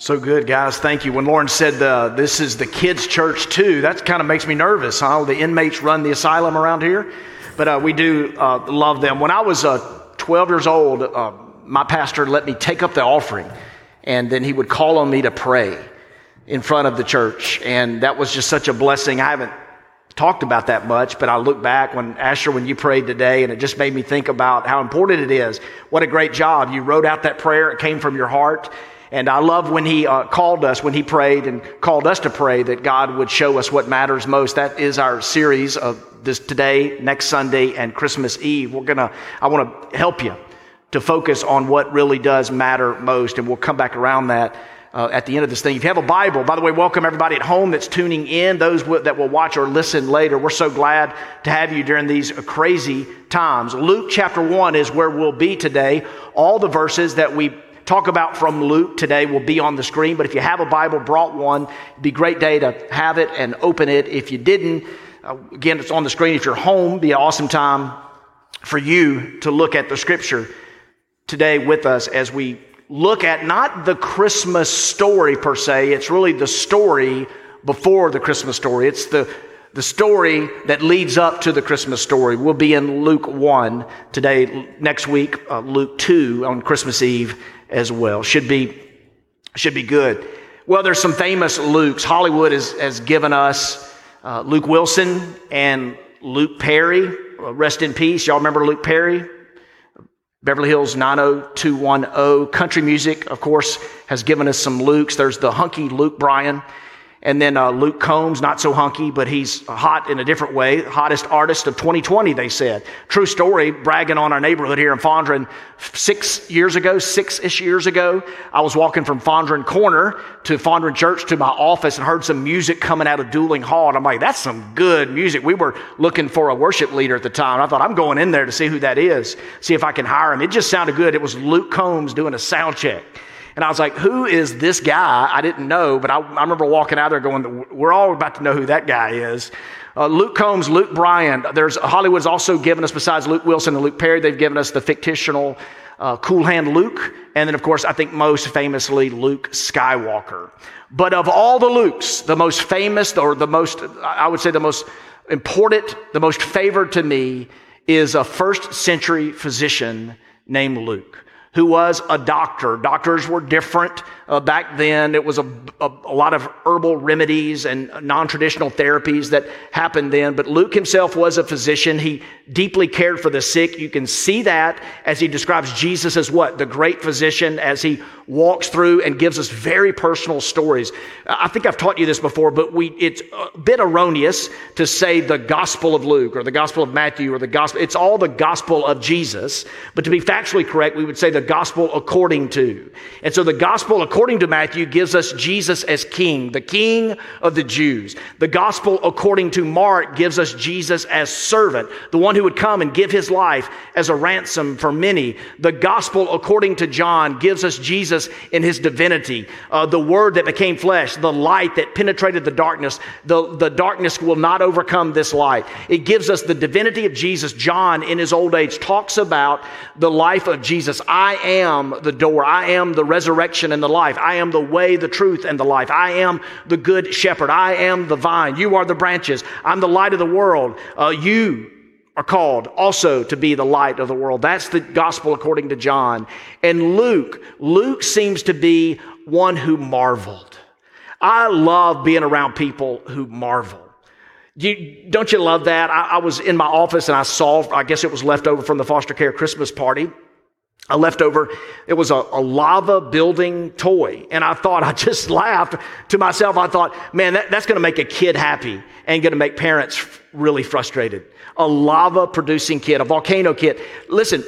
So good, guys. Thank you. When Lauren said this is the kids' church too, that kind of makes me nervous. Huh? The inmates run the asylum around here, but uh, we do uh, love them. When I was uh, 12 years old, uh, my pastor let me take up the offering, and then he would call on me to pray in front of the church, and that was just such a blessing. I haven't talked about that much, but I look back when Asher, when you prayed today, and it just made me think about how important it is. What a great job. You wrote out that prayer. It came from your heart. And I love when he uh, called us, when he prayed and called us to pray that God would show us what matters most. That is our series of this today, next Sunday, and Christmas Eve. We're gonna, I want to help you to focus on what really does matter most, and we'll come back around that. Uh, at the end of this thing. If you have a Bible, by the way, welcome everybody at home that's tuning in, those w- that will watch or listen later. We're so glad to have you during these crazy times. Luke chapter 1 is where we'll be today. All the verses that we talk about from Luke today will be on the screen, but if you have a Bible, brought one, it'd be a great day to have it and open it. If you didn't, uh, again, it's on the screen. If you're home, be an awesome time for you to look at the scripture today with us as we look at not the Christmas story per se, it's really the story before the Christmas story. It's the the story that leads up to the Christmas story. We'll be in Luke 1 today, next week, uh, Luke 2 on Christmas Eve as well. Should be, should be good. Well, there's some famous Lukes. Hollywood has, has given us uh, Luke Wilson and Luke Perry. Uh, rest in peace. Y'all remember Luke Perry? Beverly Hills 90210. Country music, of course, has given us some Lukes. There's the hunky Luke Bryan. And then uh, Luke Combs, not so hunky, but he's hot in a different way. Hottest artist of 2020, they said. True story, bragging on our neighborhood here in Fondren. Six years ago, six-ish years ago, I was walking from Fondren Corner to Fondren Church to my office and heard some music coming out of Duling Hall. And I'm like, that's some good music. We were looking for a worship leader at the time. I thought, I'm going in there to see who that is, see if I can hire him. It just sounded good. It was Luke Combs doing a sound check. And I was like, who is this guy? I didn't know, but I, I remember walking out there going, we're all about to know who that guy is. Uh, Luke Combs, Luke Bryan. There's Hollywood's also given us, besides Luke Wilson and Luke Perry, they've given us the fictional uh, Cool Hand Luke, and then of course I think most famously Luke Skywalker. But of all the Lukes, the most famous or the most, I would say the most important, the most favored to me is a first century physician named Luke who was a doctor. Doctors were different uh, back then. It was a, a, a lot of herbal remedies and non traditional therapies that happened then. But Luke himself was a physician. He deeply cared for the sick. You can see that as he describes Jesus as what? The great physician, as he walks through and gives us very personal stories. I think I've taught you this before, but we, it's a bit erroneous to say the Gospel of Luke or the Gospel of Matthew or the Gospel. It's all the Gospel of Jesus. But to be factually correct, we would say the Gospel according to. And so the Gospel according to Matthew gives us Jesus as King, the King of the Jews. The Gospel according to Mark gives us Jesus as servant, the one who would come and give his life as a ransom for many. The Gospel according to John gives us Jesus Jesus in his divinity, uh, the word that became flesh, the light that penetrated the darkness. The, the darkness will not overcome this light. It gives us the divinity of Jesus. John, in his old age, talks about the life of Jesus. I am the door. I am the resurrection and the life. I am the way, the truth, and the life. I am the good shepherd. I am the vine. You are the branches. I'm the light of the world. Uh, you are called also to be the light of the world. That's the gospel according to John. And Luke, Luke seems to be one who marveled. I love being around people who marvel. You, don't you love that? I, I was in my office and I saw, I guess it was left over from the foster care Christmas party a leftover. It was a, a, lava building toy. And I thought, I just laughed to myself. I thought, man, that, that's going to make a kid happy and going to make parents really frustrated. A lava producing kid, a volcano kid. Listen,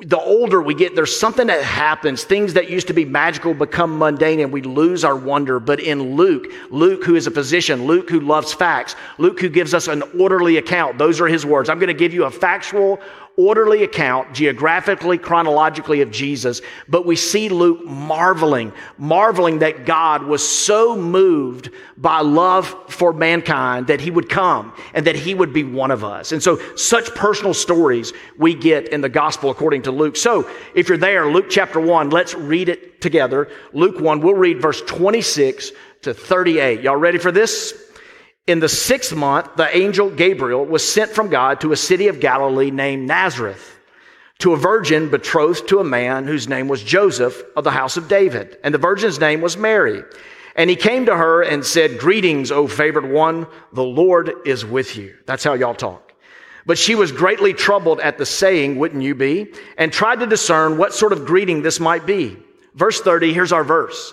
the older we get, there's something that happens. Things that used to be magical become mundane and we lose our wonder. But in Luke, Luke, who is a physician, Luke, who loves facts, Luke, who gives us an orderly account, those are his words. I'm going to give you a factual, orderly account, geographically, chronologically of Jesus, but we see Luke marveling, marveling that God was so moved by love for mankind that he would come and that he would be one of us. And so such personal stories we get in the gospel according to Luke. So if you're there, Luke chapter 1, let's read it together. Luke 1, we'll read verse 26 to 38. Y'all ready for this? In the sixth month, the angel Gabriel was sent from God to a city of Galilee named Nazareth to a virgin betrothed to a man whose name was Joseph of the house of David. And the virgin's name was Mary. And he came to her and said, Greetings, O favored one, the Lord is with you. That's how y'all talk. But she was greatly troubled at the saying, wouldn't you be? And tried to discern what sort of greeting this might be. Verse 30, here's our verse.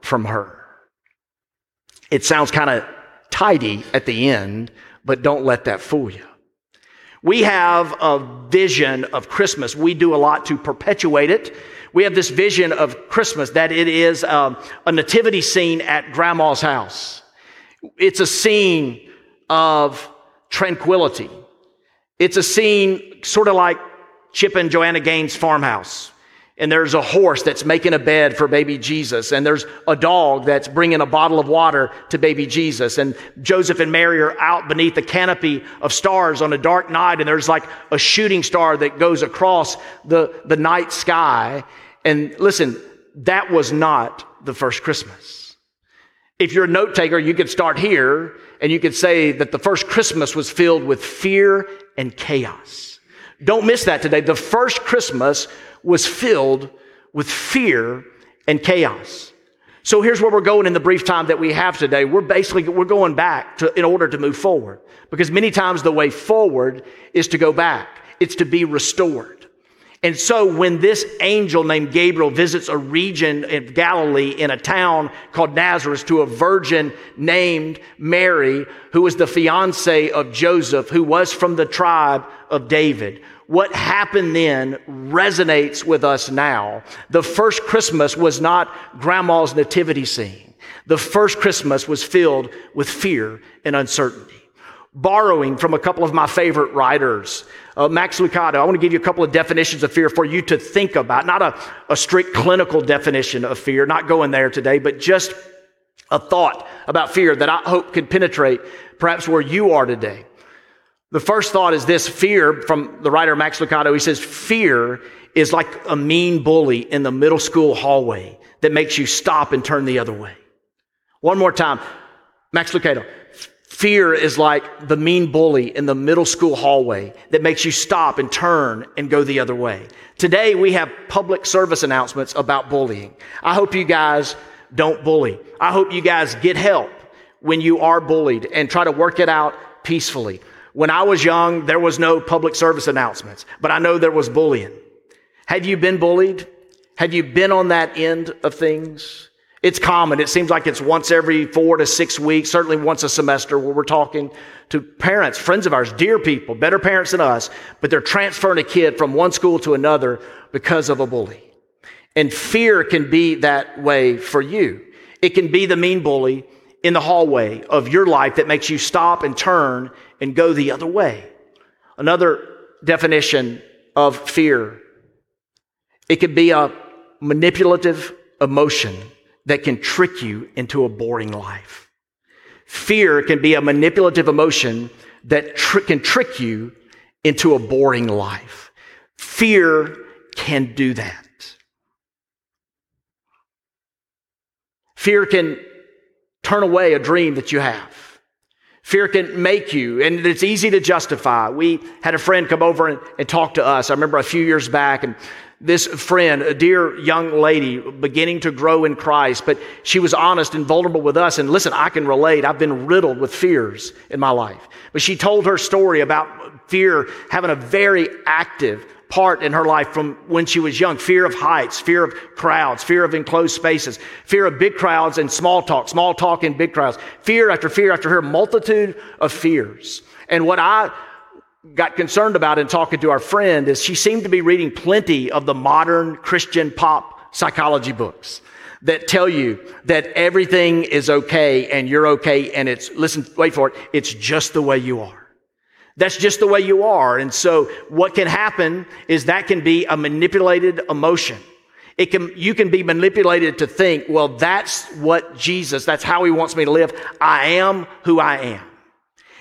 from her. It sounds kind of tidy at the end, but don't let that fool you. We have a vision of Christmas. We do a lot to perpetuate it. We have this vision of Christmas that it is um, a nativity scene at grandma's house. It's a scene of tranquility. It's a scene sort of like Chip and Joanna Gaines' farmhouse and there's a horse that's making a bed for baby Jesus, and there's a dog that's bringing a bottle of water to baby Jesus, and Joseph and Mary are out beneath a canopy of stars on a dark night, and there's like a shooting star that goes across the, the night sky. And listen, that was not the first Christmas. If you're a note taker, you could start here, and you could say that the first Christmas was filled with fear and chaos. Don't miss that today. The first Christmas was filled with fear and chaos. So here's where we're going in the brief time that we have today. We're basically, we're going back to, in order to move forward. Because many times the way forward is to go back. It's to be restored. And so when this angel named Gabriel visits a region of Galilee in a town called Nazareth to a virgin named Mary, who was the fiance of Joseph, who was from the tribe of David, what happened then resonates with us now. The first Christmas was not grandma's nativity scene. The first Christmas was filled with fear and uncertainty. Borrowing from a couple of my favorite writers, uh, Max Lucado, I want to give you a couple of definitions of fear for you to think about. Not a, a strict clinical definition of fear, not going there today, but just a thought about fear that I hope can penetrate perhaps where you are today. The first thought is this fear from the writer Max Lucado. He says, fear is like a mean bully in the middle school hallway that makes you stop and turn the other way. One more time. Max Lucado. Fear is like the mean bully in the middle school hallway that makes you stop and turn and go the other way. Today we have public service announcements about bullying. I hope you guys don't bully. I hope you guys get help when you are bullied and try to work it out peacefully. When I was young, there was no public service announcements, but I know there was bullying. Have you been bullied? Have you been on that end of things? It's common. It seems like it's once every four to six weeks, certainly once a semester where we're talking to parents, friends of ours, dear people, better parents than us, but they're transferring a kid from one school to another because of a bully. And fear can be that way for you. It can be the mean bully in the hallway of your life that makes you stop and turn and go the other way. Another definition of fear. It could be a manipulative emotion that can trick you into a boring life. Fear can be a manipulative emotion that tr- can trick you into a boring life. Fear can do that. Fear can turn away a dream that you have. Fear can make you, and it's easy to justify. We had a friend come over and, and talk to us. I remember a few years back, and this friend, a dear young lady, beginning to grow in Christ, but she was honest and vulnerable with us. And listen, I can relate. I've been riddled with fears in my life. But she told her story about fear having a very active part in her life from when she was young fear of heights, fear of crowds, fear of enclosed spaces, fear of big crowds and small talk, small talk in big crowds, fear after fear after her, multitude of fears. And what I got concerned about in talking to our friend is she seemed to be reading plenty of the modern Christian pop psychology books that tell you that everything is okay and you're okay and it's, listen, wait for it, it's just the way you are. That's just the way you are. And so what can happen is that can be a manipulated emotion. It can, you can be manipulated to think, well, that's what Jesus, that's how he wants me to live. I am who I am.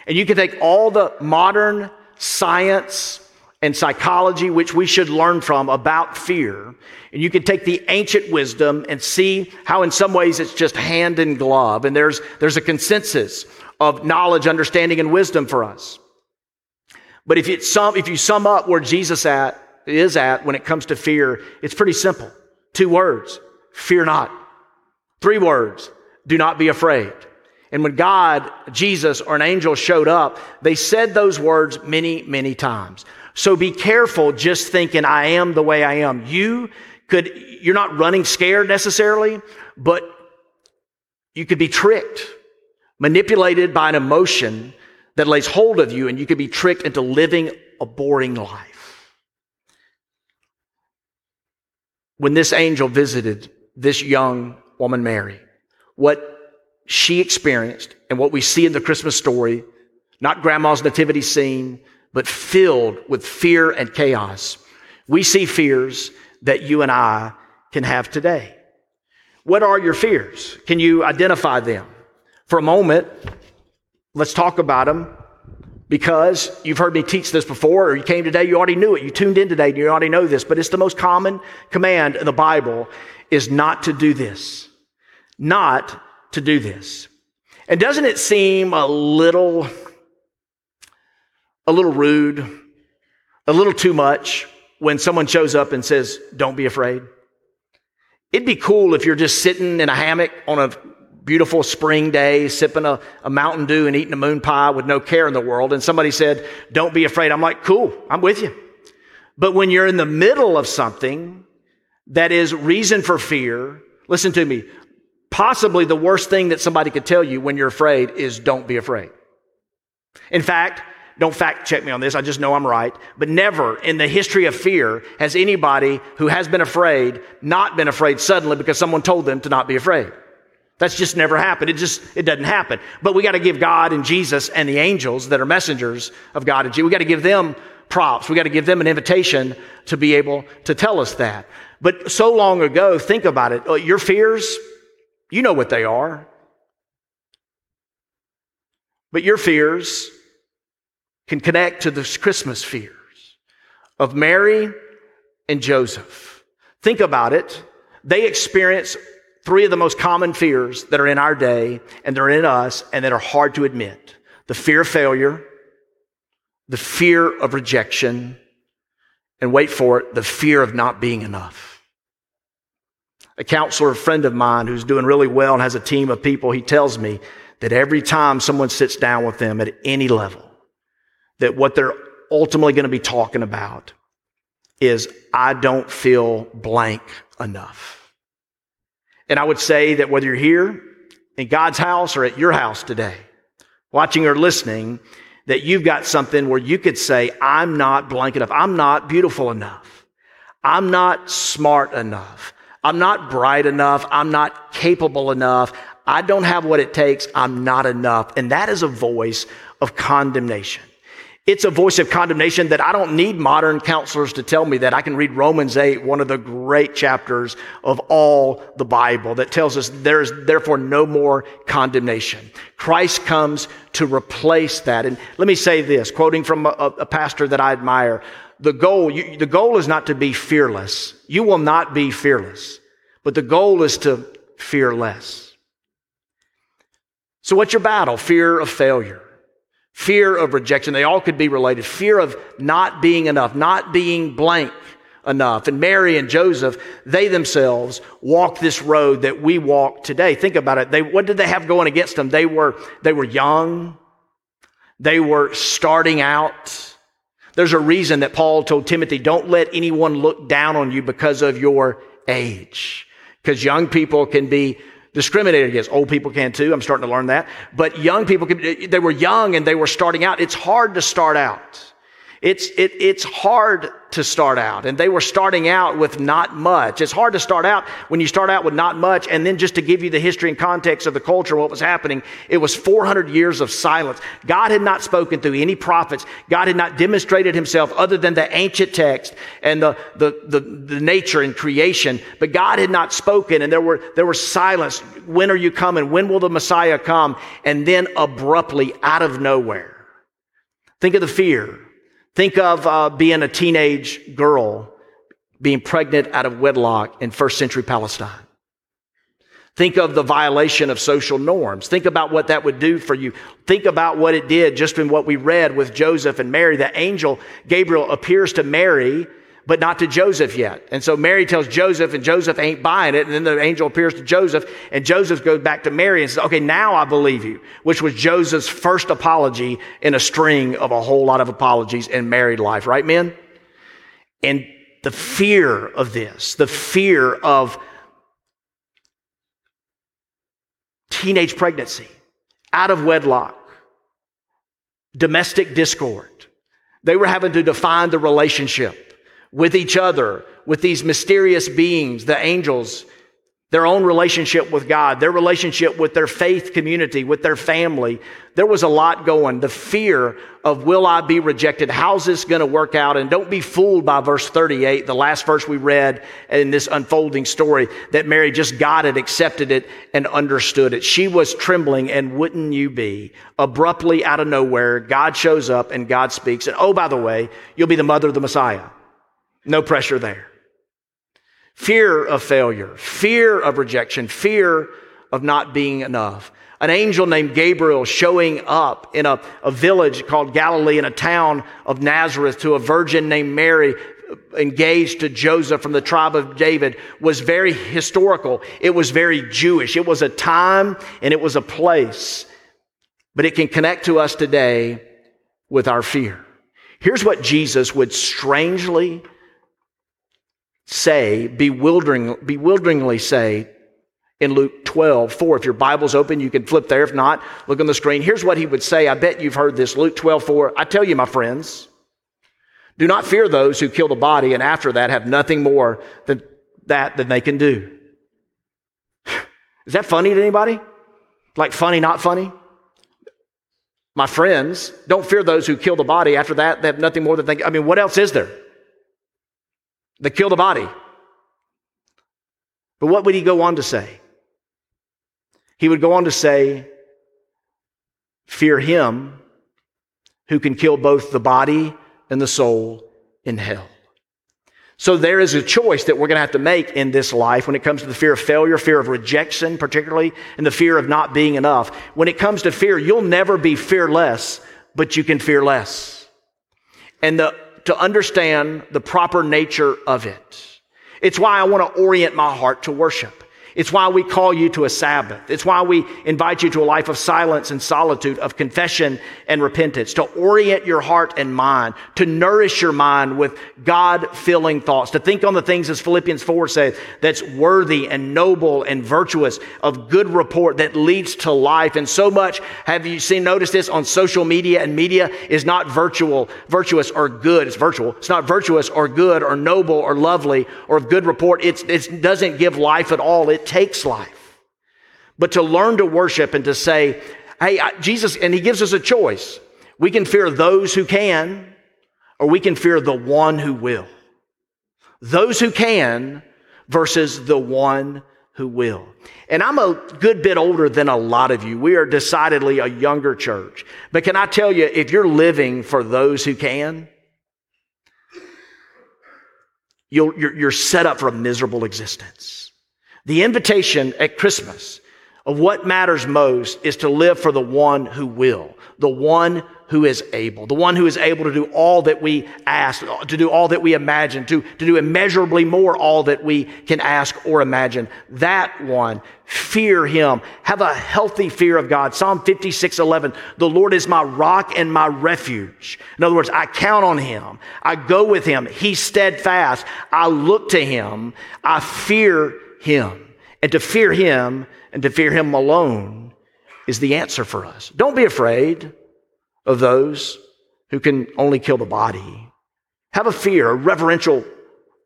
And you can take all the modern science and psychology, which we should learn from about fear, and you can take the ancient wisdom and see how in some ways it's just hand in glove. And there's, there's a consensus of knowledge, understanding, and wisdom for us. But if you sum, if you sum up where Jesus at, is at when it comes to fear, it's pretty simple. Two words. Fear not. Three words. Do not be afraid. And when God, Jesus, or an angel showed up, they said those words many, many times. So be careful just thinking, I am the way I am. You could, you're not running scared necessarily, but you could be tricked, manipulated by an emotion that lays hold of you and you could be tricked into living a boring life. When this angel visited this young woman, Mary, what she experienced and what we see in the Christmas story, not grandma's nativity scene, but filled with fear and chaos, we see fears that you and I can have today. What are your fears? Can you identify them? For a moment, Let's talk about them because you've heard me teach this before, or you came today, you already knew it. You tuned in today, you already know this. But it's the most common command in the Bible is not to do this. Not to do this. And doesn't it seem a little, a little rude, a little too much when someone shows up and says, don't be afraid? It'd be cool if you're just sitting in a hammock on a beautiful spring day, sipping a, a, Mountain Dew and eating a moon pie with no care in the world. And somebody said, Don't be afraid. I'm like, Cool, I'm with you. But when you're in the middle of something that is reason for fear, listen to me. Possibly the worst thing that somebody could tell you when you're afraid is don't be afraid. In fact, don't fact check me on this. I just know I'm right. But never in the history of fear has anybody who has been afraid not been afraid suddenly because someone told them to not be afraid. That's just never happened. It just, it doesn't happen. But we got to give God and Jesus and the angels that are messengers of God and Jesus, we got to give them props. We got to give them an invitation to be able to tell us that. But so long ago, think about it. Uh, your fears, you know what they are. But your fears can connect to the Christmas fears of Mary and Joseph. Think about it. They experience three of the most common fears that are in our day and they're in us and that are hard to admit the fear of failure, the fear of rejection, and wait for it, the fear of not being enough. A counselor, a friend of mine who's doing really well and has a team of people, he tells me that every time someone sits down with them at any level, that what they're ultimately going to be talking about is, I don't feel blank enough. And I would say that whether you're here in God's house or at your house today, watching or listening, that you've got something where you could say, I'm not blank enough. I'm not beautiful enough. I'm not smart enough. I'm not bright enough. I'm not capable enough. I don't have what it takes. I'm not enough. And that is a voice of condemnation. It's a voice of condemnation that I don't need modern counselors to tell me that. I can read Romans 8, one of the great chapters of all the Bible that tells us there's therefore no more condemnation. Christ comes to replace that. And let me say this, quoting from a, a pastor that I admire. The goal, you, the goal is not to be fearless. You will not be fearless, but the goal is to fear less. So what's your battle? Fear of failure fear of rejection. They all could be related. Fear of not being enough, not being blank enough. And Mary and Joseph, they themselves walked this road that we walk today. Think about it. They, what did they have going against them? They were, they were young. They were starting out. There's a reason that Paul told Timothy, don't let anyone look down on you because of your age. Because young people can be discriminated against. Old people can too. I'm starting to learn that. But young people, can, they were young and they were starting out. It's hard to start out. It's, it, it's hard to start out. And they were starting out with not much. It's hard to start out when you start out with not much. And then just to give you the history and context of the culture, what was happening, it was 400 years of silence. God had not spoken through any prophets. God had not demonstrated himself other than the ancient text and the, the, the, the nature and creation. But God had not spoken and there were, there was silence. When are you coming? When will the Messiah come? And then abruptly out of nowhere. Think of the fear Think of uh, being a teenage girl being pregnant out of wedlock in first century Palestine. Think of the violation of social norms. Think about what that would do for you. Think about what it did just in what we read with Joseph and Mary. The angel Gabriel appears to Mary but not to Joseph yet. And so Mary tells Joseph, and Joseph ain't buying it. And then the angel appears to Joseph, and Joseph goes back to Mary and says, Okay, now I believe you, which was Joseph's first apology in a string of a whole lot of apologies in married life, right, men? And the fear of this, the fear of teenage pregnancy, out of wedlock, domestic discord. They were having to define the relationship with each other, with these mysterious beings, the angels, their own relationship with God, their relationship with their faith community, with their family. There was a lot going. The fear of will I be rejected? How's this going to work out? And don't be fooled by verse 38, the last verse we read in this unfolding story, that Mary just got it, accepted it, and understood it. She was trembling, and wouldn't you be? Abruptly out of nowhere, God shows up and God speaks. And oh, by the way, you'll be the mother of the Messiah. No pressure there. Fear of failure, fear of rejection, fear of not being enough. An angel named Gabriel showing up in a, a village called Galilee in a town of Nazareth to a virgin named Mary engaged to Joseph from the tribe of David was very historical. It was very Jewish. It was a time and it was a place, but it can connect to us today with our fear. Here's what Jesus would strangely say, bewildering, bewilderingly say in Luke 12, 4. If your Bible's open, you can flip there. If not, look on the screen. Here's what he would say. I bet you've heard this. Luke 12, 4. I tell you, my friends, do not fear those who kill the body and after that have nothing more than that than they can do. Is that funny to anybody? Like funny, not funny? My friends, don't fear those who kill the body. After that, they have nothing more than they. I mean, what else is there? They kill the body. But what would he go on to say? He would go on to say, Fear him who can kill both the body and the soul in hell. So there is a choice that we're going to have to make in this life when it comes to the fear of failure, fear of rejection, particularly, and the fear of not being enough. When it comes to fear, you'll never be fearless, but you can fear less. And the to understand the proper nature of it. It's why I want to orient my heart to worship. It's why we call you to a Sabbath. It's why we invite you to a life of silence and solitude, of confession and repentance, to orient your heart and mind, to nourish your mind with God filling thoughts, to think on the things as Philippians 4 says, that's worthy and noble and virtuous, of good report that leads to life. And so much, have you seen, notice this on social media and media is not virtual, virtuous or good. It's virtual. It's not virtuous or good or noble or lovely or of good report. It's, it doesn't give life at all. It takes life. But to learn to worship and to say, hey, Jesus, and he gives us a choice. We can fear those who can, or we can fear the one who will. Those who can versus the one who will. And I'm a good bit older than a lot of you. We are decidedly a younger church. But can I tell you, if you're living for those who can, you are you're set up for a miserable existence. The invitation at Christmas of what matters most is to live for the one who will, the one who is able, the one who is able to do all that we ask, to do all that we imagine, to, to do immeasurably more all that we can ask or imagine. That one, fear him. Have a healthy fear of God. Psalm 56, 11, the Lord is my rock and my refuge. In other words, I count on him. I go with him. He's steadfast. I look to him. I fear him. And to fear him and to fear him alone is the answer for us. Don't be afraid of those who can only kill the body. Have a fear, a reverential,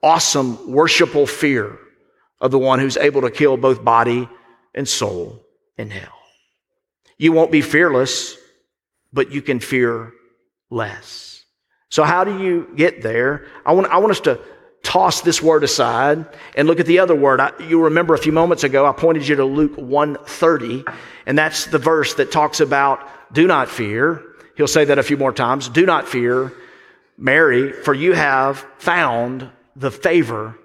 awesome, worshipful fear of the one who's able to kill both body and soul in hell. You won't be fearless, but you can fear less. So how do you get there? I want, I want us to toss this word aside and look at the other word. I, you remember a few moments ago, I pointed you to Luke 130, and that's the verse that talks about do not fear. He'll say that a few more times. Do not fear, Mary, for you have found the favor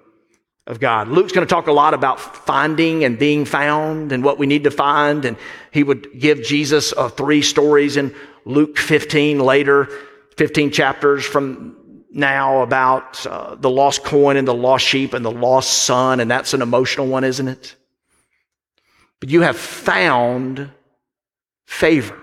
of God. Luke's going to talk a lot about finding and being found and what we need to find. And he would give Jesus uh, three stories in Luke 15 later, 15 chapters from now about uh, the lost coin and the lost sheep and the lost son. And that's an emotional one, isn't it? But you have found favor.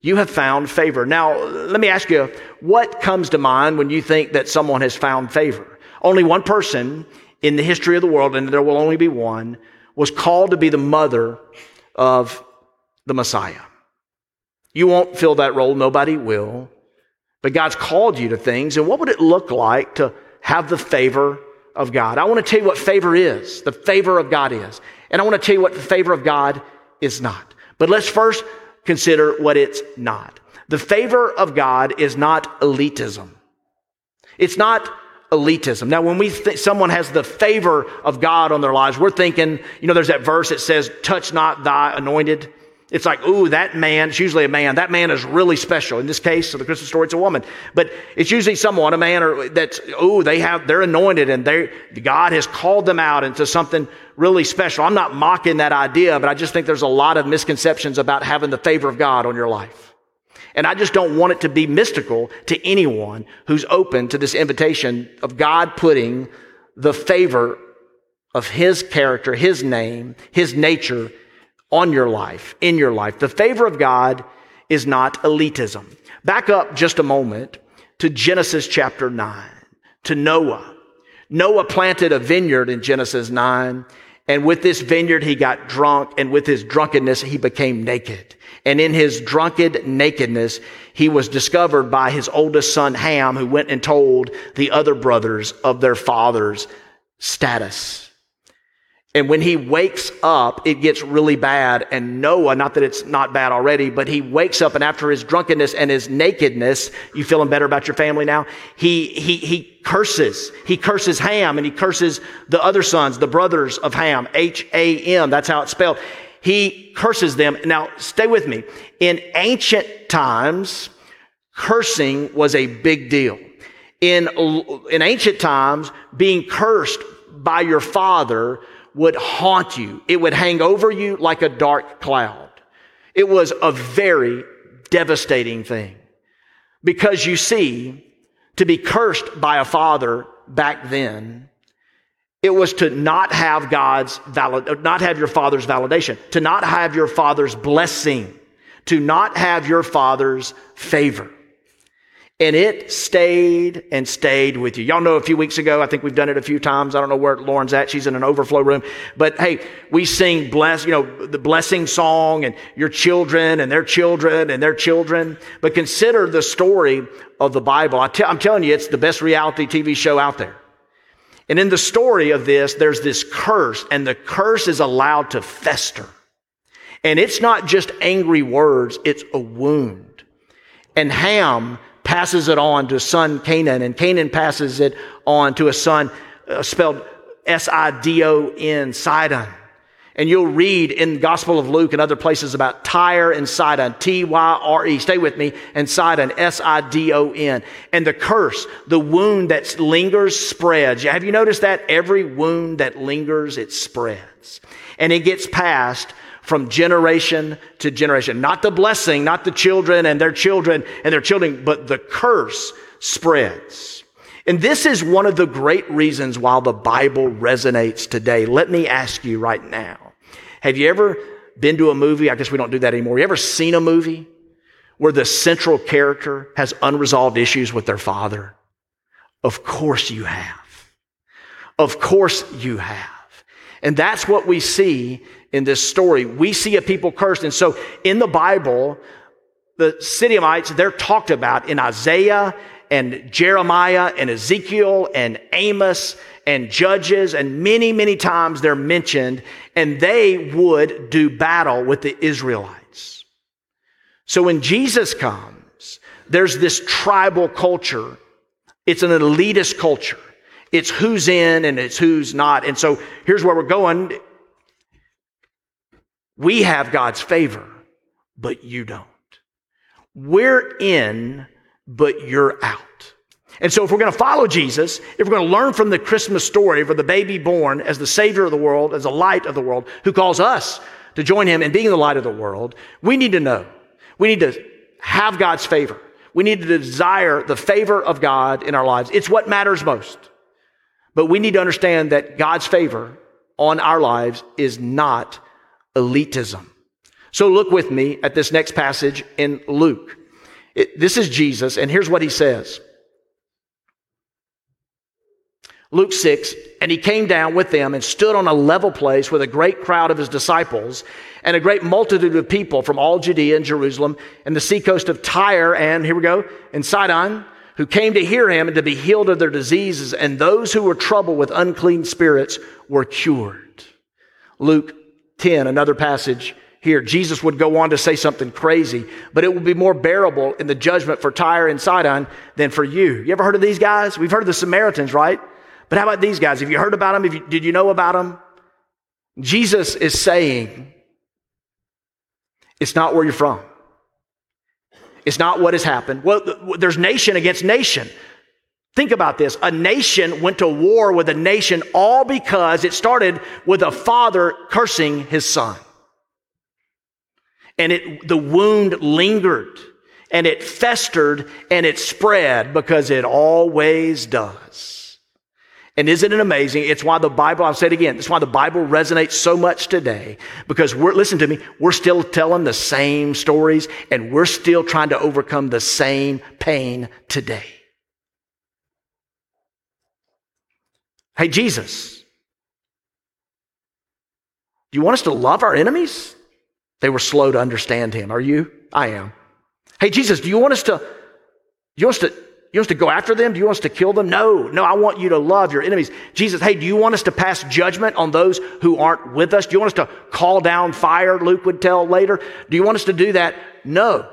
You have found favor. Now, let me ask you, what comes to mind when you think that someone has found favor? Only one person in the history of the world, and there will only be one, was called to be the mother of the Messiah. You won't fill that role, nobody will. But God's called you to things, and what would it look like to have the favor of God? I want to tell you what favor is, the favor of God is. And I want to tell you what the favor of God is not. But let's first consider what it's not. The favor of God is not elitism. It's not elitism. Now, when we someone has the favor of God on their lives, we're thinking, you know, there's that verse that says, touch not thy anointed. It's like, ooh, that man, it's usually a man. That man is really special. In this case, of the Christmas story, it's a woman. But it's usually someone, a man, or that's, ooh, they have, they're anointed and they, God has called them out into something really special. I'm not mocking that idea, but I just think there's a lot of misconceptions about having the favor of God on your life. And I just don't want it to be mystical to anyone who's open to this invitation of God putting the favor of His character, His name, His nature on your life, in your life. The favor of God is not elitism. Back up just a moment to Genesis chapter 9, to Noah. Noah planted a vineyard in Genesis 9, and with this vineyard he got drunk, and with his drunkenness he became naked. And in his drunken nakedness, he was discovered by his oldest son Ham, who went and told the other brothers of their father's status. And when he wakes up, it gets really bad. And Noah, not that it's not bad already, but he wakes up and after his drunkenness and his nakedness, you feeling better about your family now? He, he, he curses. He curses Ham and he curses the other sons, the brothers of Ham, H-A-M. That's how it's spelled. He curses them. Now, stay with me. In ancient times, cursing was a big deal. In, in ancient times, being cursed by your father would haunt you. It would hang over you like a dark cloud. It was a very devastating thing. Because you see, to be cursed by a father back then, it was to not have God's valid, not have your father's validation, to not have your father's blessing, to not have your father's favor. And it stayed and stayed with you. Y'all know a few weeks ago, I think we've done it a few times. I don't know where Lauren's at. She's in an overflow room. But hey, we sing bless, you know, the blessing song and your children and their children and their children. But consider the story of the Bible. I'm telling you, it's the best reality TV show out there. And in the story of this, there's this curse and the curse is allowed to fester. And it's not just angry words, it's a wound. And Ham passes it on to his son Canaan, and Canaan passes it on to a son uh, spelled S I D O N, Sidon. And you'll read in the Gospel of Luke and other places about Tyre and Sidon, T Y R E. Stay with me. And Sidon, S I D O N. And the curse, the wound that lingers spreads. Have you noticed that? Every wound that lingers, it spreads. And it gets passed from generation to generation. Not the blessing, not the children and their children and their children, but the curse spreads. And this is one of the great reasons why the Bible resonates today. Let me ask you right now. Have you ever been to a movie? I guess we don't do that anymore. You ever seen a movie where the central character has unresolved issues with their father? Of course you have. Of course you have. And that's what we see in this story. We see a people cursed. And so in the Bible, the Sidonites, they're talked about in Isaiah and Jeremiah and Ezekiel and Amos and Judges, and many, many times they're mentioned, and they would do battle with the Israelites. So when Jesus comes, there's this tribal culture. It's an elitist culture. It's who's in and it's who's not. And so here's where we're going. We have God's favor, but you don't. We're in, but you're out. And so if we're going to follow Jesus, if we're going to learn from the Christmas story for the baby born as the savior of the world, as the light of the world, who calls us to join him in being the light of the world, we need to know. We need to have God's favor. We need to desire the favor of God in our lives. It's what matters most. But we need to understand that God's favor on our lives is not elitism. So look with me at this next passage in Luke. It, this is Jesus, and here's what he says. Luke 6, and he came down with them and stood on a level place with a great crowd of his disciples and a great multitude of people from all Judea and Jerusalem and the seacoast of Tyre and, here we go, and Sidon, who came to hear him and to be healed of their diseases, and those who were troubled with unclean spirits were cured. Luke 10, another passage here. Jesus would go on to say something crazy, but it will be more bearable in the judgment for Tyre and Sidon than for you. You ever heard of these guys? We've heard of the Samaritans, right? But how about these guys? Have you heard about them? You, did you know about them? Jesus is saying, it's not where you're from. It's not what has happened. Well, there's nation against nation. Think about this. A nation went to war with a nation all because it started with a father cursing his son. And it, the wound lingered and it festered and it spread because it always does. And isn't it amazing? It's why the Bible, I'll say it again, it's why the Bible resonates so much today because we're, listen to me, we're still telling the same stories and we're still trying to overcome the same pain today. Hey, Jesus, do you want us to love our enemies? They were slow to understand him. Are you? I am. Hey, Jesus, do you want us to, you want us to, you want us to go after them? Do you want us to kill them? No, no, I want you to love your enemies. Jesus, hey, do you want us to pass judgment on those who aren't with us? Do you want us to call down fire, Luke would tell later? Do you want us to do that? No.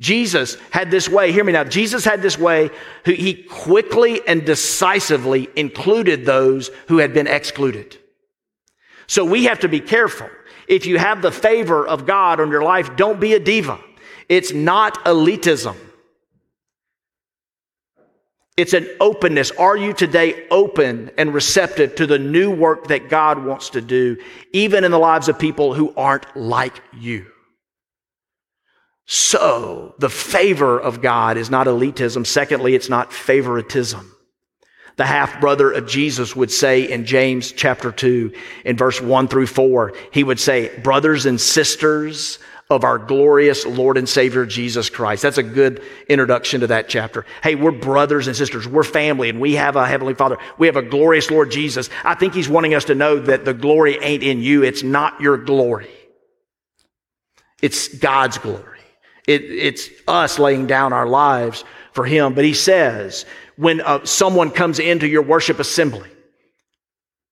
Jesus had this way, hear me now. Jesus had this way, he quickly and decisively included those who had been excluded. So we have to be careful. If you have the favor of God on your life, don't be a diva. It's not elitism. It's an openness. Are you today open and receptive to the new work that God wants to do, even in the lives of people who aren't like you? So, the favor of God is not elitism. Secondly, it's not favoritism. The half brother of Jesus would say in James chapter 2, in verse 1 through 4, he would say, Brothers and sisters, of our glorious Lord and Savior Jesus Christ. That's a good introduction to that chapter. Hey, we're brothers and sisters. We're family and we have a Heavenly Father. We have a glorious Lord Jesus. I think He's wanting us to know that the glory ain't in you. It's not your glory. It's God's glory. It, it's us laying down our lives for Him. But He says, when uh, someone comes into your worship assembly,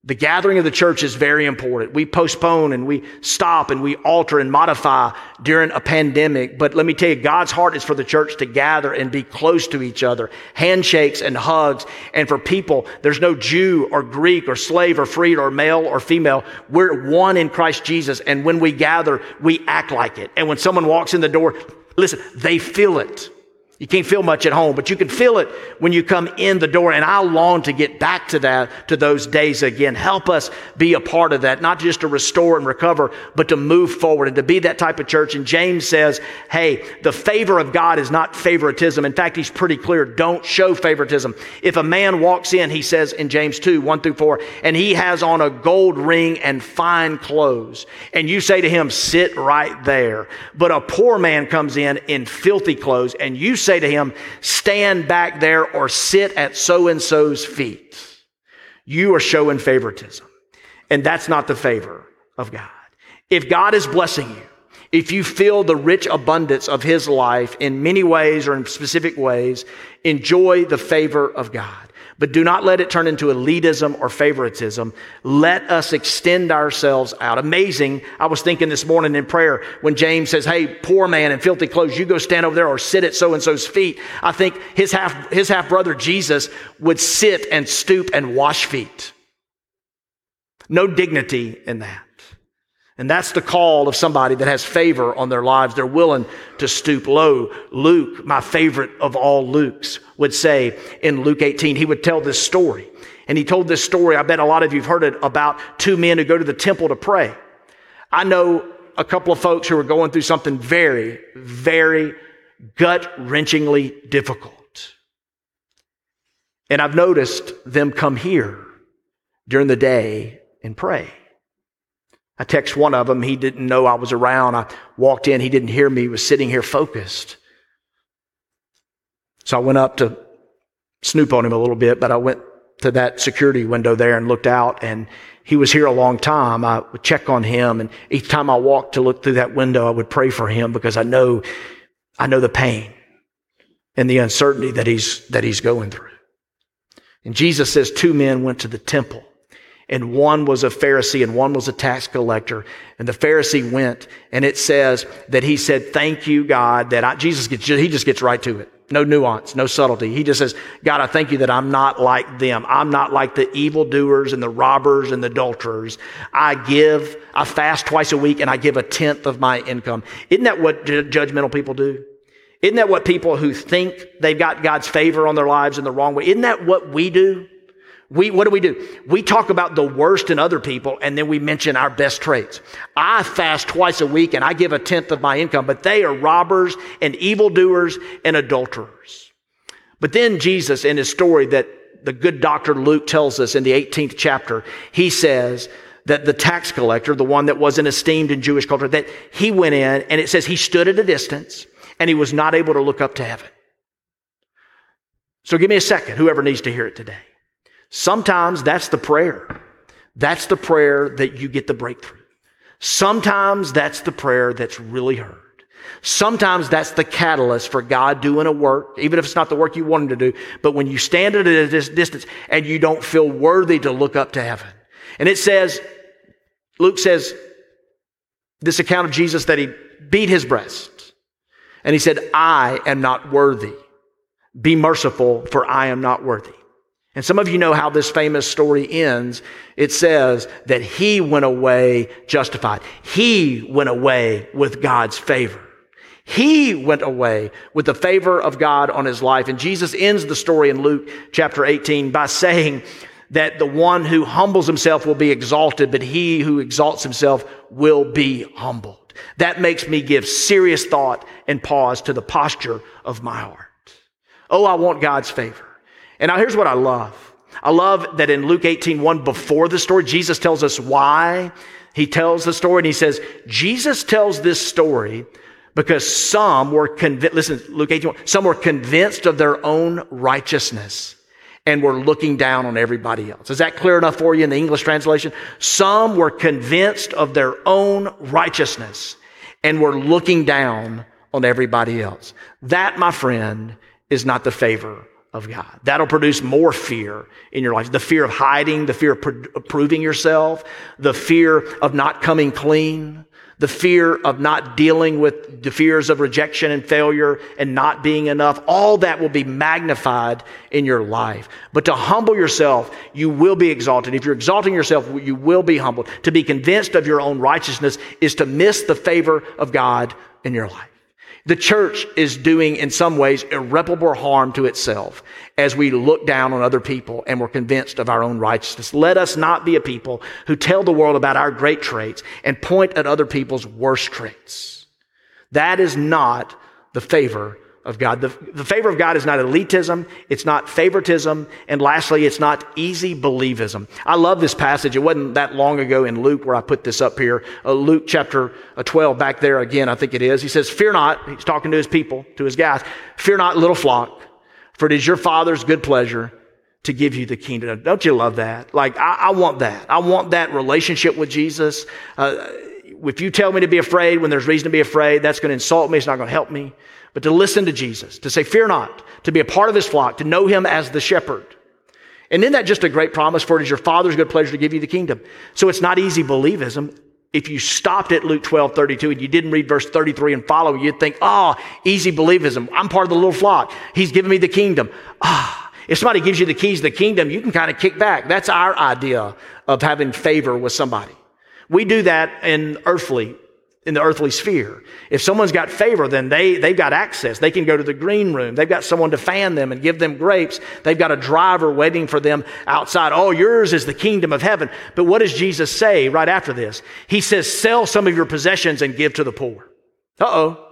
The gathering of the church is very important. We postpone and we stop and we alter and modify during a pandemic. But let me tell you, God's heart is for the church to gather and be close to each other. Handshakes and hugs. And for people, there's no Jew or Greek or slave or free or male or female. We're one in Christ Jesus. And when we gather, we act like it. And when someone walks in the door, listen, they feel it. You can't feel much at home, but you can feel it when you come in the door. And I long to get back to that, to those days again. Help us be a part of that, not just to restore and recover, but to move forward and to be that type of church. And James says, hey, the favor of God is not favoritism. In fact, he's pretty clear. Don't show favoritism. If a man walks in, he says in James 2, 1 through 4, and he has on a gold ring and fine clothes, and you say to him, sit right there. But a poor man comes in in filthy clothes, and you to him, stand back there or sit at so and so's feet. You are showing favoritism. And that's not the favor of God. If God is blessing you, if you feel the rich abundance of his life in many ways or in specific ways, enjoy the favor of God. But do not let it turn into elitism or favoritism. Let us extend ourselves out. Amazing. I was thinking this morning in prayer when James says, Hey, poor man in filthy clothes, you go stand over there or sit at so and so's feet. I think his half, his half brother Jesus would sit and stoop and wash feet. No dignity in that. And that's the call of somebody that has favor on their lives. They're willing to stoop low. Luke, my favorite of all Luke's, would say in Luke 18, he would tell this story. And he told this story, I bet a lot of you have heard it, about two men who go to the temple to pray. I know a couple of folks who are going through something very, very gut wrenchingly difficult. And I've noticed them come here during the day and pray. I text one of them. He didn't know I was around. I walked in. He didn't hear me. He was sitting here focused. So I went up to snoop on him a little bit, but I went to that security window there and looked out and he was here a long time. I would check on him and each time I walked to look through that window, I would pray for him because I know, I know the pain and the uncertainty that he's, that he's going through. And Jesus says two men went to the temple and one was a Pharisee and one was a tax collector. And the Pharisee went and it says that he said, thank you, God, that I, Jesus gets, he just gets right to it. No nuance, no subtlety. He just says, God, I thank you that I'm not like them. I'm not like the evildoers and the robbers and the adulterers. I give, I fast twice a week and I give a tenth of my income. Isn't that what ju- judgmental people do? Isn't that what people who think they've got God's favor on their lives in the wrong way? Isn't that what we do? We, what do we do? We talk about the worst in other people and then we mention our best traits. I fast twice a week and I give a tenth of my income, but they are robbers and evildoers and adulterers. But then Jesus, in his story that the good doctor Luke tells us in the 18th chapter, he says that the tax collector, the one that wasn't esteemed in Jewish culture, that he went in and it says he stood at a distance and he was not able to look up to heaven. So give me a second, whoever needs to hear it today. Sometimes that's the prayer. That's the prayer that you get the breakthrough. Sometimes that's the prayer that's really heard. Sometimes that's the catalyst for God doing a work, even if it's not the work you want Him to do. But when you stand at a distance and you don't feel worthy to look up to heaven. And it says, Luke says, this account of Jesus that he beat his breast. And he said, I am not worthy. Be merciful, for I am not worthy. And some of you know how this famous story ends. It says that he went away justified. He went away with God's favor. He went away with the favor of God on his life. And Jesus ends the story in Luke chapter 18 by saying that the one who humbles himself will be exalted, but he who exalts himself will be humbled. That makes me give serious thought and pause to the posture of my heart. Oh, I want God's favor. And now here's what I love. I love that in Luke 18, 1, before the story, Jesus tells us why he tells the story. And he says, Jesus tells this story because some were convinced, listen, Luke 18, 1, some were convinced of their own righteousness and were looking down on everybody else. Is that clear enough for you in the English translation? Some were convinced of their own righteousness and were looking down on everybody else. That, my friend, is not the favor of God. That'll produce more fear in your life. The fear of hiding, the fear of proving yourself, the fear of not coming clean, the fear of not dealing with the fears of rejection and failure and not being enough. All that will be magnified in your life. But to humble yourself, you will be exalted. If you're exalting yourself, you will be humbled. To be convinced of your own righteousness is to miss the favor of God in your life. The church is doing, in some ways, irreparable harm to itself as we look down on other people and we're convinced of our own righteousness. Let us not be a people who tell the world about our great traits and point at other people's worst traits. That is not the favor of God. The, the favor of God is not elitism, it's not favoritism, and lastly, it's not easy believism. I love this passage. It wasn't that long ago in Luke where I put this up here. Uh, Luke chapter uh, 12, back there again, I think it is. He says, Fear not, he's talking to his people, to his guys, fear not, little flock, for it is your Father's good pleasure to give you the kingdom. Don't you love that? Like, I, I want that. I want that relationship with Jesus. Uh, if you tell me to be afraid when there's reason to be afraid, that's going to insult me. It's not going to help me but to listen to Jesus, to say, Fear not, to be a part of his flock, to know him as the shepherd. And isn't that just a great promise for it is your Father's good pleasure to give you the kingdom? So it's not easy believism. If you stopped at Luke 12, 32 and you didn't read verse 33 and follow, you'd think, oh, easy believism. I'm part of the little flock. He's giving me the kingdom. Ah, if somebody gives you the keys to the kingdom, you can kind of kick back. That's our idea of having favor with somebody. We do that in earthly in the earthly sphere. If someone's got favor, then they, they've got access. They can go to the green room. They've got someone to fan them and give them grapes. They've got a driver waiting for them outside. Oh, yours is the kingdom of heaven. But what does Jesus say right after this? He says, sell some of your possessions and give to the poor. Uh oh.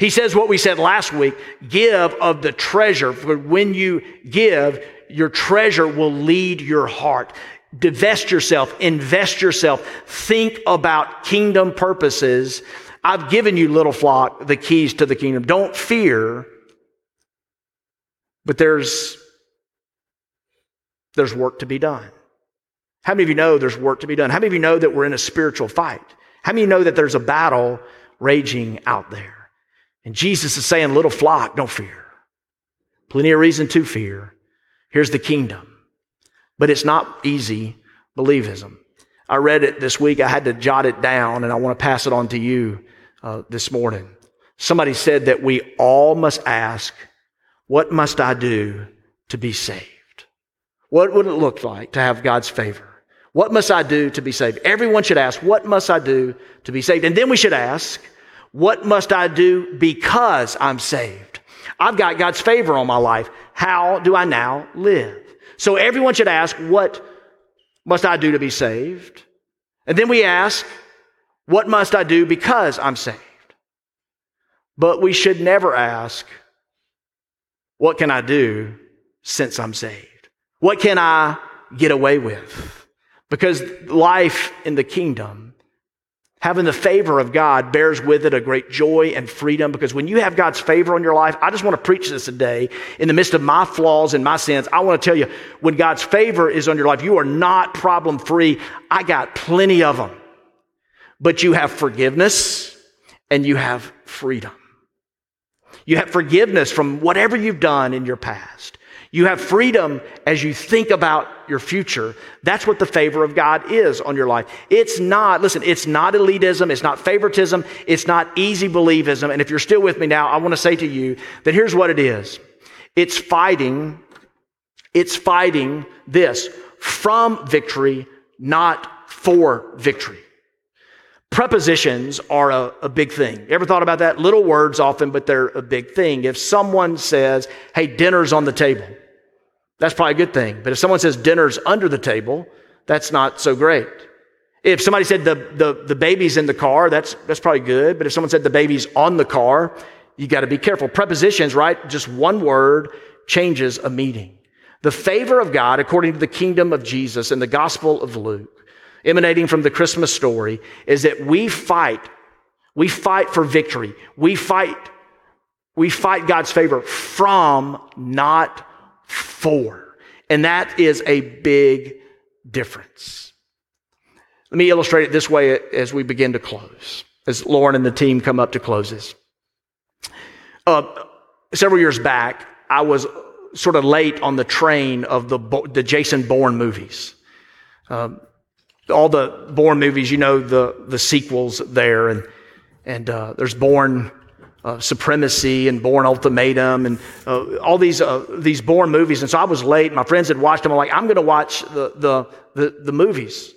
He says what we said last week give of the treasure. For when you give, your treasure will lead your heart divest yourself, invest yourself, think about kingdom purposes. I've given you, little flock, the keys to the kingdom. Don't fear, but there's, there's work to be done. How many of you know there's work to be done? How many of you know that we're in a spiritual fight? How many of you know that there's a battle raging out there? And Jesus is saying, little flock, don't fear. Plenty of reason to fear. Here's the kingdom. But it's not easy believism. I read it this week. I had to jot it down and I want to pass it on to you uh, this morning. Somebody said that we all must ask, what must I do to be saved? What would it look like to have God's favor? What must I do to be saved? Everyone should ask, what must I do to be saved? And then we should ask, what must I do because I'm saved? I've got God's favor on my life. How do I now live? So everyone should ask, What must I do to be saved? And then we ask, What must I do because I'm saved? But we should never ask, What can I do since I'm saved? What can I get away with? Because life in the kingdom Having the favor of God bears with it a great joy and freedom because when you have God's favor on your life, I just want to preach this today. In the midst of my flaws and my sins, I want to tell you when God's favor is on your life, you are not problem free. I got plenty of them. But you have forgiveness and you have freedom. You have forgiveness from whatever you've done in your past. You have freedom as you think about your future. That's what the favor of God is on your life. It's not, listen, it's not elitism, it's not favoritism, it's not easy believism. And if you're still with me now, I want to say to you that here's what it is it's fighting, it's fighting this from victory, not for victory. Prepositions are a, a, big thing. You ever thought about that? Little words often, but they're a big thing. If someone says, hey, dinner's on the table, that's probably a good thing. But if someone says dinner's under the table, that's not so great. If somebody said the, the, the baby's in the car, that's, that's probably good. But if someone said the baby's on the car, you got to be careful. Prepositions, right? Just one word changes a meaning. The favor of God, according to the kingdom of Jesus and the gospel of Luke, emanating from the Christmas story is that we fight. We fight for victory. We fight. We fight God's favor from, not for. And that is a big difference. Let me illustrate it this way as we begin to close, as Lauren and the team come up to close this. Uh, several years back, I was sort of late on the train of the, the Jason Bourne movies. Um, all the Bourne movies, you know, the, the sequels there, and, and uh, there's Bourne uh, Supremacy and Bourne Ultimatum and uh, all these, uh, these Bourne movies. And so I was late. My friends had watched them. I'm like, I'm going to watch the, the, the, the movies.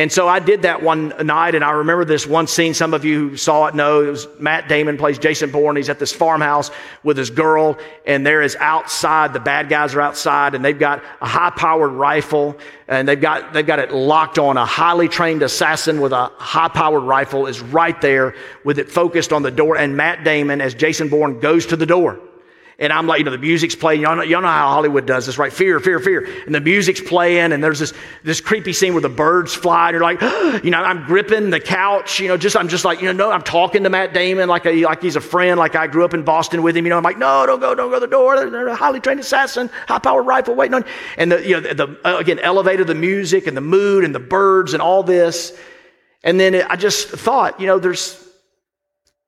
And so I did that one night, and I remember this one scene. Some of you saw it know it was Matt Damon plays Jason Bourne. He's at this farmhouse with his girl, and there is outside. The bad guys are outside, and they've got a high-powered rifle, and they've got they've got it locked on. A highly trained assassin with a high-powered rifle is right there with it focused on the door. And Matt Damon, as Jason Bourne, goes to the door. And I'm like, you know, the music's playing. Y'all know, y'all know how Hollywood does this, right? Fear, fear, fear. And the music's playing, and there's this, this creepy scene where the birds fly, and you're like, you know, I'm gripping the couch, you know, just, I'm just like, you know, no, I'm talking to Matt Damon like, a, like he's a friend, like I grew up in Boston with him. You know, I'm like, no, don't go, don't go to the door. They're a highly trained assassin, high powered rifle waiting on. And the, you know, the, uh, again, elevated the music and the mood and the birds and all this. And then it, I just thought, you know, there's,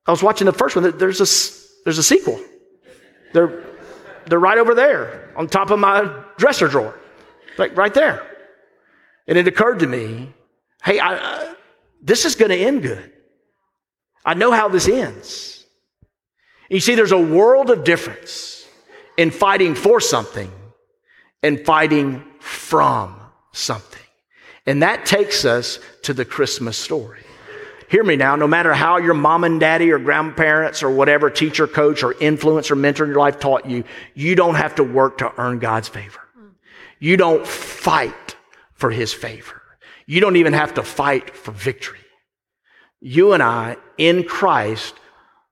I was watching the first one, there's a, there's a sequel. They're, they're right over there on top of my dresser drawer, like right there. And it occurred to me, hey, I, uh, this is going to end good. I know how this ends. You see, there's a world of difference in fighting for something and fighting from something. And that takes us to the Christmas story. Hear me now, no matter how your mom and daddy or grandparents or whatever teacher, coach, or influence or mentor in your life taught you, you don't have to work to earn God's favor. You don't fight for his favor. You don't even have to fight for victory. You and I, in Christ,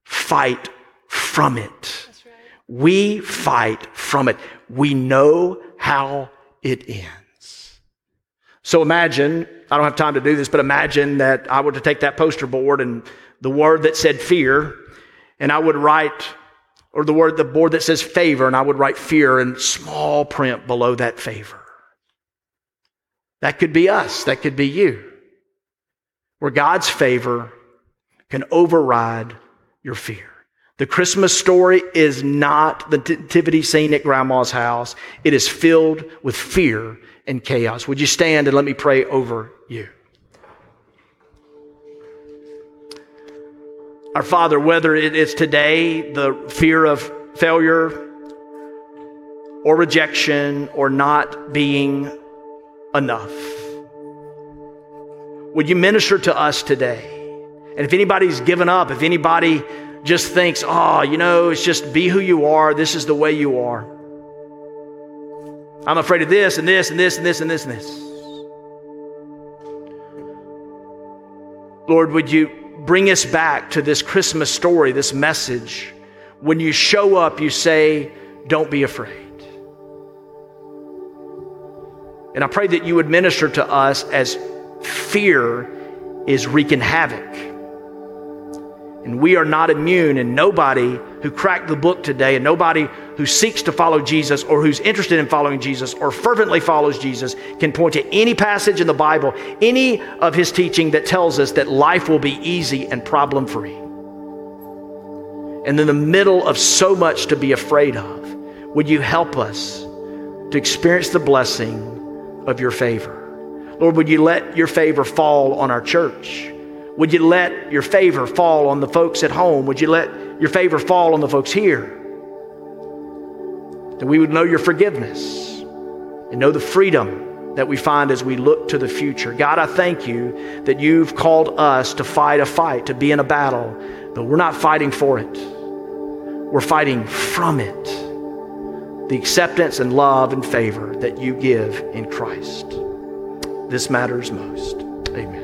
fight from it. Right. We fight from it. We know how it ends. So imagine I don't have time to do this, but imagine that I were to take that poster board and the word that said fear, and I would write, or the word, the board that says favor, and I would write fear in small print below that favor. That could be us. That could be you. Where God's favor can override your fear. The Christmas story is not the nativity scene at grandma's house. It is filled with fear and chaos. Would you stand and let me pray over you? Our Father, whether it is today the fear of failure or rejection or not being enough, would you minister to us today? And if anybody's given up, if anybody just thinks, oh, you know, it's just be who you are, this is the way you are. I'm afraid of this and this and this and this and this and this. Lord, would you bring us back to this Christmas story, this message? When you show up, you say, Don't be afraid. And I pray that you would minister to us as fear is wreaking havoc and we are not immune, and nobody who cracked the book today, and nobody who seeks to follow Jesus or who's interested in following Jesus or fervently follows Jesus can point to any passage in the Bible, any of his teaching that tells us that life will be easy and problem free. And in the middle of so much to be afraid of, would you help us to experience the blessing of your favor? Lord, would you let your favor fall on our church? Would you let your favor fall on the folks at home? Would you let your favor fall on the folks here? That we would know your forgiveness and know the freedom that we find as we look to the future. God, I thank you that you've called us to fight a fight, to be in a battle, but we're not fighting for it. We're fighting from it. The acceptance and love and favor that you give in Christ. This matters most. Amen.